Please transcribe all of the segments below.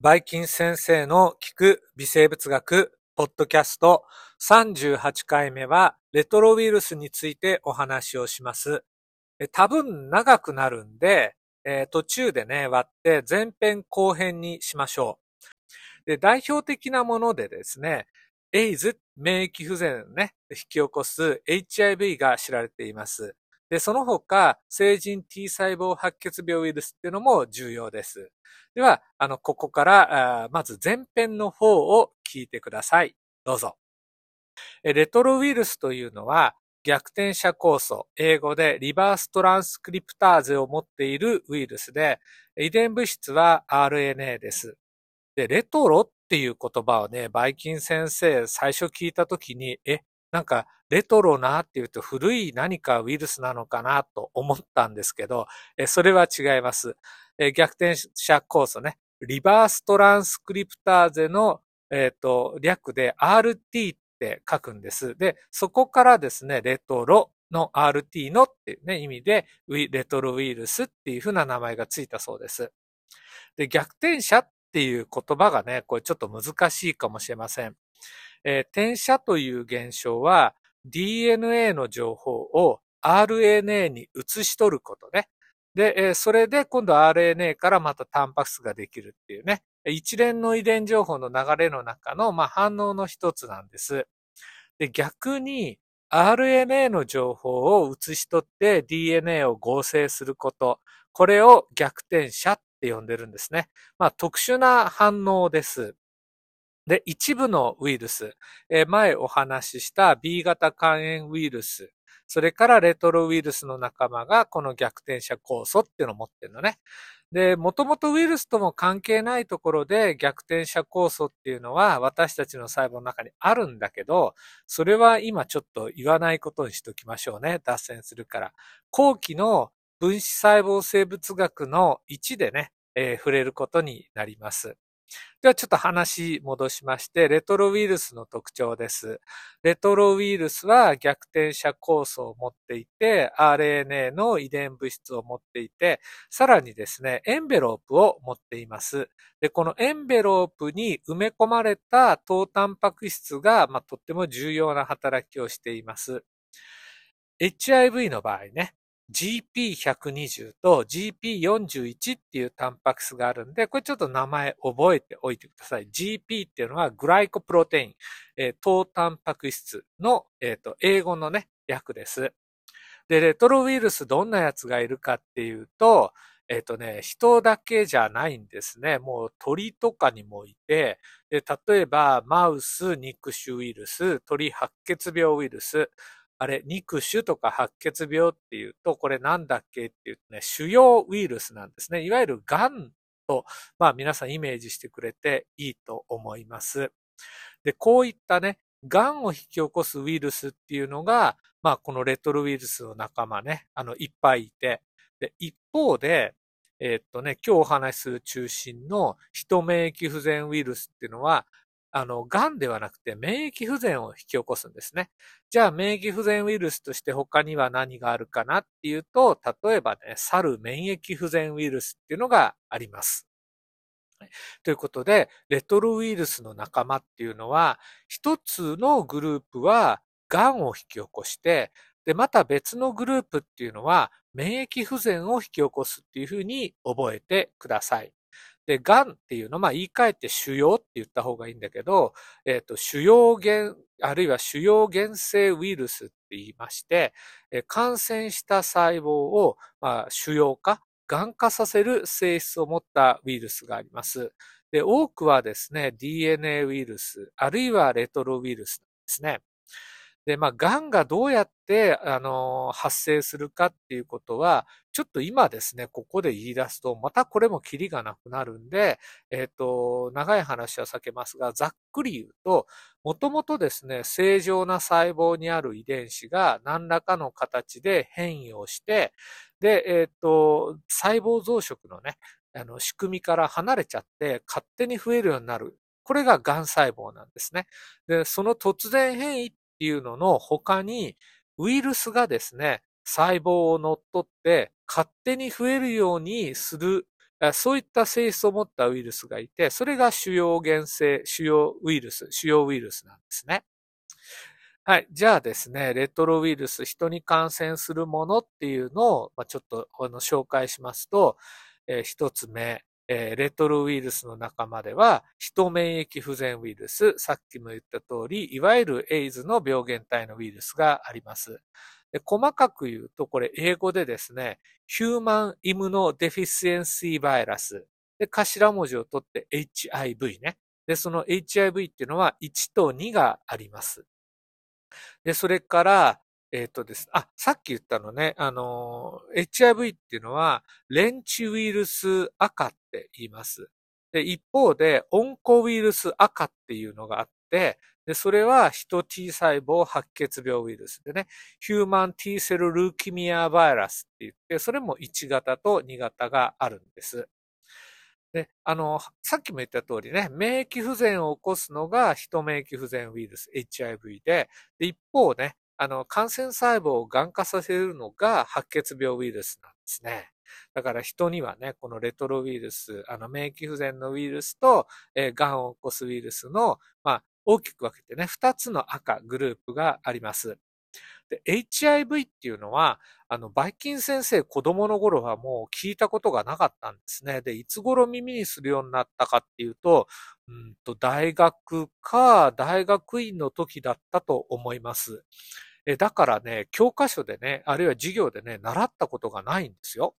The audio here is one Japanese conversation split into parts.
バイキン先生の聞く微生物学ポッドキャスト38回目はレトロウイルスについてお話をします。多分長くなるんで、えー、途中でね、割って前編後編にしましょう。で代表的なものでですね、エイズ、免疫不全ね、引き起こす HIV が知られています。で、その他、成人 T 細胞白血病ウイルスっていうのも重要です。では、あの、ここから、まず前編の方を聞いてください。どうぞ。レトロウイルスというのは、逆転者酵素、英語でリバーストランスクリプターゼを持っているウイルスで、遺伝物質は RNA です。で、レトロっていう言葉をね、バイキン先生最初聞いたときに、え、なんかレトロなっていうと古い何かウイルスなのかなと思ったんですけど、それは違います。逆転者酵素ね、リバーストランスクリプターゼの、えっ、ー、と、略で RT って書くんです。で、そこからですね、レトロの RT のっていうね、意味で、レトロウイルスっていうふうな名前がついたそうです。で、逆転者っていう言葉がね、これちょっと難しいかもしれません。えー、転写という現象は DNA の情報を RNA に移し取ることね。で、えー、それで今度 RNA からまたタンパク質ができるっていうね。一連の遺伝情報の流れの中の、まあ、反応の一つなんです。で、逆に RNA の情報を移し取って DNA を合成すること。これを逆転写って呼んでるんですね。まあ、特殊な反応です。で、一部のウイルス、え前お話しした B 型肝炎ウイルス、それからレトロウイルスの仲間がこの逆転者酵素っていうのを持ってるのね。で、もともとウイルスとも関係ないところで逆転者酵素っていうのは私たちの細胞の中にあるんだけど、それは今ちょっと言わないことにしておきましょうね。脱線するから。後期の分子細胞生物学の1でね、えー、触れることになります。ではちょっと話戻しまして、レトロウイルスの特徴です。レトロウイルスは逆転者酵素を持っていて、RNA の遺伝物質を持っていて、さらにですね、エンベロープを持っています。で、このエンベロープに埋め込まれた糖タンパク質が、まあ、とっても重要な働きをしています。HIV の場合ね、GP120 と GP41 っていうタンパク質があるんで、これちょっと名前覚えておいてください。GP っていうのはグライコプロテイン、えー、糖タンパク質の、え、ー、と、英語のね、略です。で、レトロウイルスどんなやつがいるかっていうと、えっ、ー、とね、人だけじゃないんですね。もう鳥とかにもいて、で例えば、マウス肉種ウイルス、鳥白血病ウイルス、あれ、肉腫とか白血病っていうと、これなんだっけっていうね、腫瘍ウイルスなんですね。いわゆる癌と、まあ皆さんイメージしてくれていいと思います。で、こういったね、癌を引き起こすウイルスっていうのが、まあこのレトロウイルスの仲間ね、あの、いっぱいいて、で、一方で、えー、っとね、今日お話しする中心の人免疫不全ウイルスっていうのは、あの、癌ではなくて免疫不全を引き起こすんですね。じゃあ、免疫不全ウイルスとして他には何があるかなっていうと、例えばね、猿免疫不全ウイルスっていうのがあります。ということで、レトロウイルスの仲間っていうのは、一つのグループは癌を引き起こして、で、また別のグループっていうのは免疫不全を引き起こすっていうふうに覚えてください。で、癌っていうのは、まあ言い換えて腫瘍って言った方がいいんだけど、えっ、ー、と、腫瘍原、あるいは腫瘍原性ウイルスって言いまして、え感染した細胞を、まあ、腫瘍化、癌化させる性質を持ったウイルスがあります。で、多くはですね、DNA ウイルス、あるいはレトロウイルスですね。で、まあ、癌がどうやって、あの、発生するかっていうことは、ちょっと今ですね、ここで言い出すと、またこれもキリがなくなるんで、えっ、ー、と、長い話は避けますが、ざっくり言うと、もともとですね、正常な細胞にある遺伝子が何らかの形で変異をして、で、えっ、ー、と、細胞増殖のね、あの、仕組みから離れちゃって、勝手に増えるようになる。これが癌細胞なんですね。で、その突然変異っっていうのの他に、ウイルスがですね、細胞を乗っ取って勝手に増えるようにするそういった性質を持ったウイルスがいて、それが主要原性、主要ウイルス、主要ウイルスなんですね。はい。じゃあですね、レトロウイルス、人に感染するものっていうのを、まあ、ちょっとあの紹介しますと、えー、一つ目、えー、レトロウイルスの仲間では、人免疫不全ウイルス、さっきも言った通り、いわゆるエイズの病原体のウイルスがあります。で細かく言うと、これ英語でですね、Human Immunodeficiency Virus。で、頭文字を取って HIV ね。で、その HIV っていうのは1と2があります。で、それから、えっ、ー、とです。あ、さっき言ったのね、あの、HIV っていうのは、レンチウイルス赤って言います。で、一方で、オンコウイルス赤っていうのがあって、で、それはヒト T 細胞白血病ウイルスでね、ヒューマン T セルルーキミアバイラスって言って、それも1型と2型があるんです。で、あの、さっきも言った通りね、免疫不全を起こすのがヒト免疫不全ウイルス HIV で、で一方ね、あの、感染細胞を癌化させるのが白血病ウイルスなんですね。だから人にはね、このレトロウイルス、あの免疫不全のウイルスと、えー、癌を起こすウイルスの、まあ、大きく分けてね、二つの赤グループがあります。で、HIV っていうのは、あの、バイキン先生子供の頃はもう聞いたことがなかったんですね。で、いつ頃耳にするようになったかっていうと、うんと、大学か大学院の時だったと思います。え、だからね、教科書でね、あるいは授業でね、習ったことがないんですよ。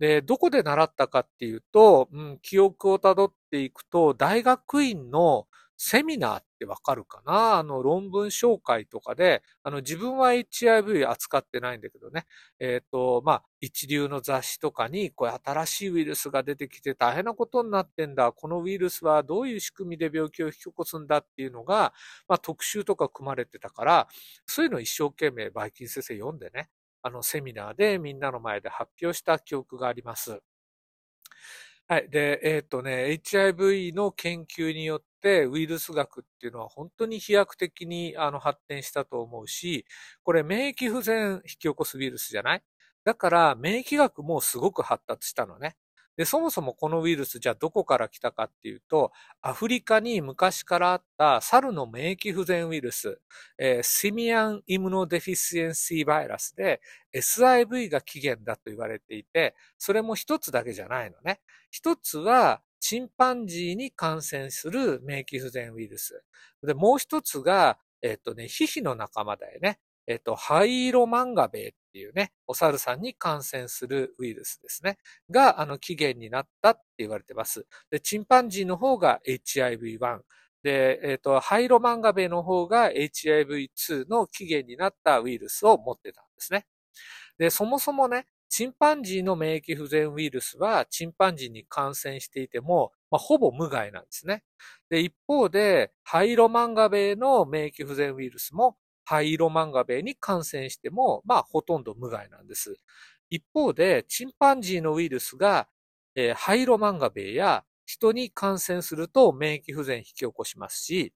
で、どこで習ったかっていうと、うん、記憶をたどっていくと、大学院のセミナーってわかるかな？あの論文紹介とかで、あの自分は HIV 扱ってないんだけどね、えっ、ー、と、まあ、一流の雑誌とかに、これ新しいウイルスが出てきて大変なことになってんだ。このウイルスはどういう仕組みで病気を引き起こすんだっていうのが、まあ、特集とか組まれてたから、そういうの一生懸命バイキン先生読んでね、あのセミナーでみんなの前で発表した記憶があります。はい。で、えっ、ー、とね、HIV の研究によってウイルス学っていうのは本当に飛躍的にあの発展したと思うし、これ免疫不全引き起こすウイルスじゃない？だから免疫学もすごく発達したのね。で、そもそもこのウイルスじゃあどこから来たかっていうと、アフリカに昔からあった猿の免疫不全ウイルス、えー、シミアンイムノデフィシエンシーバイラスで SIV が起源だと言われていて、それも一つだけじゃないのね。一つはチンパンジーに感染する免疫不全ウイルス。で、もう一つが、えっ、とね、ヒヒの仲間だよね。えっ、と、ハイロマンガベイっっていうね、お猿さんに感染するウイルスですね。が、あの、起源になったって言われてます。で、チンパンジーの方が HIV1。で、えっ、と、ハイロマンガベの方が HIV2 の起源になったウイルスを持ってたんですね。で、そもそもね、チンパンジーの免疫不全ウイルスはチンパンジーに感染していても、まあ、ほぼ無害なんですね。で、一方で、ハイロマンガベの免疫不全ウイルスも灰色マンガベイに感染しても、まあ、ほとんど無害なんです。一方で、チンパンジーのウイルスが、えー、灰色マンガベイや人に感染すると免疫不全引き起こしますし、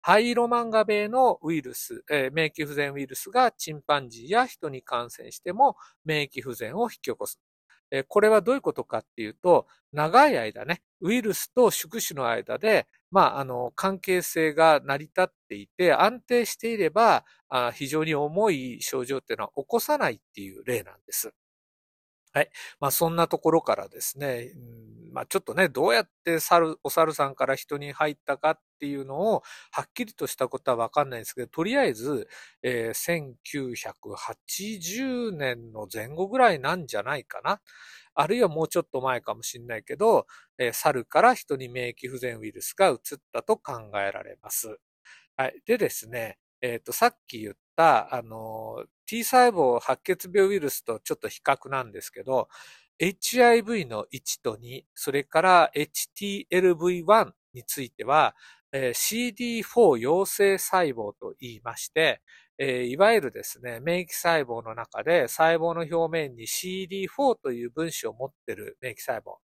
灰色マンガベイのウイルス、えー、免疫不全ウイルスがチンパンジーや人に感染しても免疫不全を引き起こす。え、これはどういうことかっていうと、長い間ね、ウイルスと宿主の間でまあ、あの、関係性が成り立っていて、安定していれば、あ非常に重い症状っていうのは起こさないっていう例なんです。はい。まあ、そんなところからですね、うん、まあ、ちょっとね、どうやって猿、お猿さんから人に入ったかっていうのを、はっきりとしたことはわかんないんですけど、とりあえず、えー、1980年の前後ぐらいなんじゃないかな。あるいはもうちょっと前かもしれないけど、えー、猿から人に免疫不全ウイルスが移ったと考えられます。はい。でですね、えっ、ー、と、さっき言った、あの、T 細胞白血病ウイルスとちょっと比較なんですけど、HIV の1と2、それから HTLV1 については、CD4 陽性細胞と言いまして、えー、いわゆるですね、免疫細胞の中で細胞の表面に CD4 という分子を持っている免疫細胞、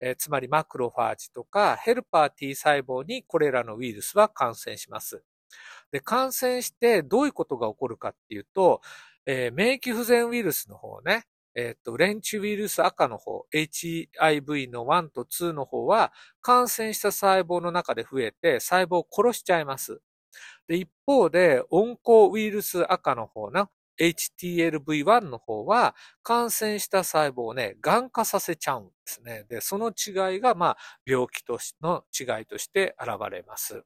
えー、つまりマクロファージとかヘルパー T 細胞にこれらのウイルスは感染します。で、感染してどういうことが起こるかっていうと、えー、免疫不全ウイルスの方ね、えっ、と、レンチウイルス赤の方、HIV の1と2の方は、感染した細胞の中で増えて、細胞を殺しちゃいます。で、一方で、温厚ウイルス赤の方の HTLV1 の方は、感染した細胞をね、癌化させちゃうんですね。で、その違いが、まあ、病気としの違いとして現れます。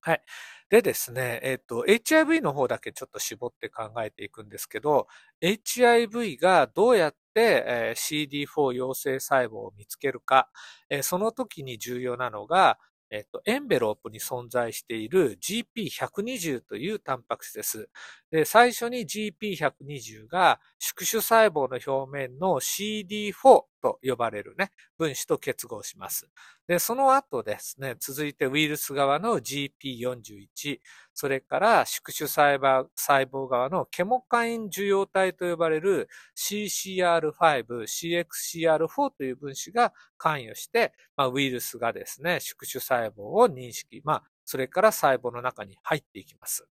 はい。でですね、えっ、と、HIV の方だけちょっと絞って考えていくんですけど、HIV がどうやって、えー、CD4 陽性細胞を見つけるか、えー、その時に重要なのが、えっと、エンベロープに存在している GP120 というタンパク質です。で、最初に GP120 が宿主細胞の表面の CD4 と呼ばれるね、分子と結合します。で、その後ですね、続いてウイルス側の GP41、それから宿主細胞細胞側のケモカイン受容体と呼ばれる CCR5、CXCR4 という分子が関与して、まあ、ウイルスがですね、宿主細胞を認識、まあ、それから細胞の中に入っていきます。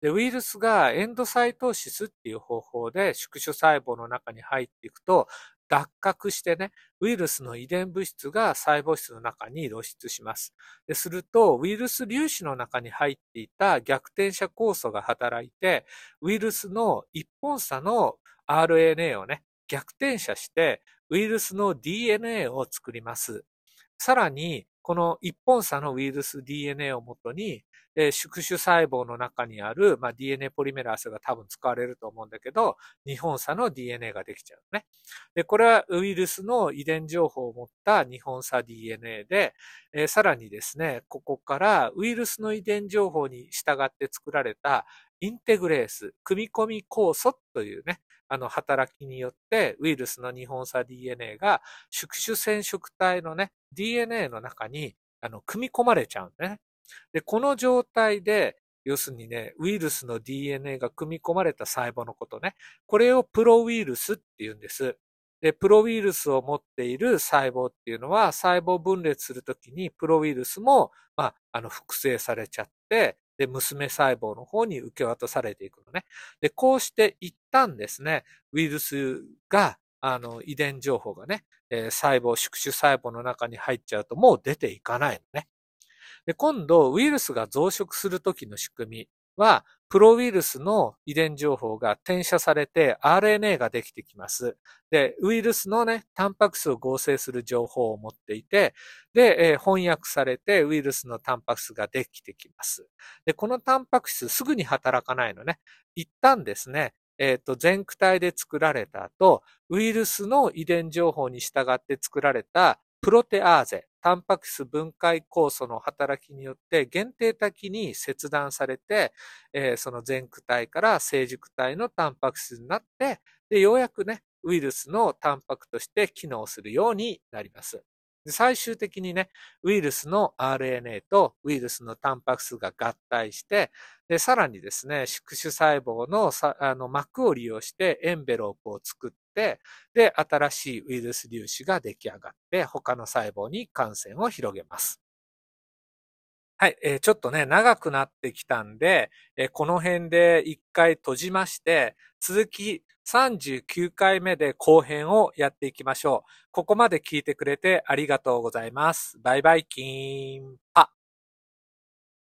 で、ウイルスがエンドサイトーシスっていう方法で宿主細胞の中に入っていくと、脱核してね、ウイルスの遺伝物質が細胞質の中に露出します。すると、ウイルス粒子の中に入っていた逆転者酵素が働いて、ウイルスの一本差の RNA をね、逆転写して、ウイルスの DNA を作ります。さらに、この一本差のウイルス DNA をもとに、えー、宿主細胞の中にある、まあ、DNA ポリメラースが多分使われると思うんだけど、二本差の DNA ができちゃうね。で、これはウイルスの遺伝情報を持った二本差 DNA で、えー、さらにですね、ここからウイルスの遺伝情報に従って作られたインテグレース、組み込み酵素というね、あの働きによってウイルスの二本差 DNA が宿主染色体のね、DNA の中にあの組み込まれちゃうね。で、この状態で、要するにね、ウイルスの DNA が組み込まれた細胞のことね。これをプロウイルスって言うんです。で、プロウイルスを持っている細胞っていうのは、細胞分裂するときに、プロウイルスも、まあ、あの、複製されちゃって、で、娘細胞の方に受け渡されていくのね。で、こうして一旦ですね、ウイルスが、あの、遺伝情報がね、えー、細胞、宿主細胞の中に入っちゃうともう出ていかないのね。で、今度、ウイルスが増殖するときの仕組みは、プロウイルスの遺伝情報が転写されて RNA ができてきます。で、ウイルスのね、タンパク質を合成する情報を持っていて、で、えー、翻訳されてウイルスのタンパク質ができてきます。で、このタンパク質すぐに働かないのね。一旦ですね、えっ、ー、と、全躯体で作られた後、ウイルスの遺伝情報に従って作られたプロテアーゼ、タンパク質分解酵素の働きによって限定的に切断されて、えー、その全躯体から成熟体のタンパク質になって、で、ようやくね、ウイルスのタンパクとして機能するようになります。で最終的にね、ウイルスの RNA とウイルスのタンパク質が合体して、で、さらにですね、宿主細胞のさあの膜を利用してエンベロープを作って、で、新しいウイルス粒子が出来上がって、他の細胞に感染を広げます。はい、えー、ちょっとね、長くなってきたんで、えー、この辺で一回閉じまして、続き39回目で後編をやっていきましょう。ここまで聞いてくれてありがとうございます。バイバイキーンパ。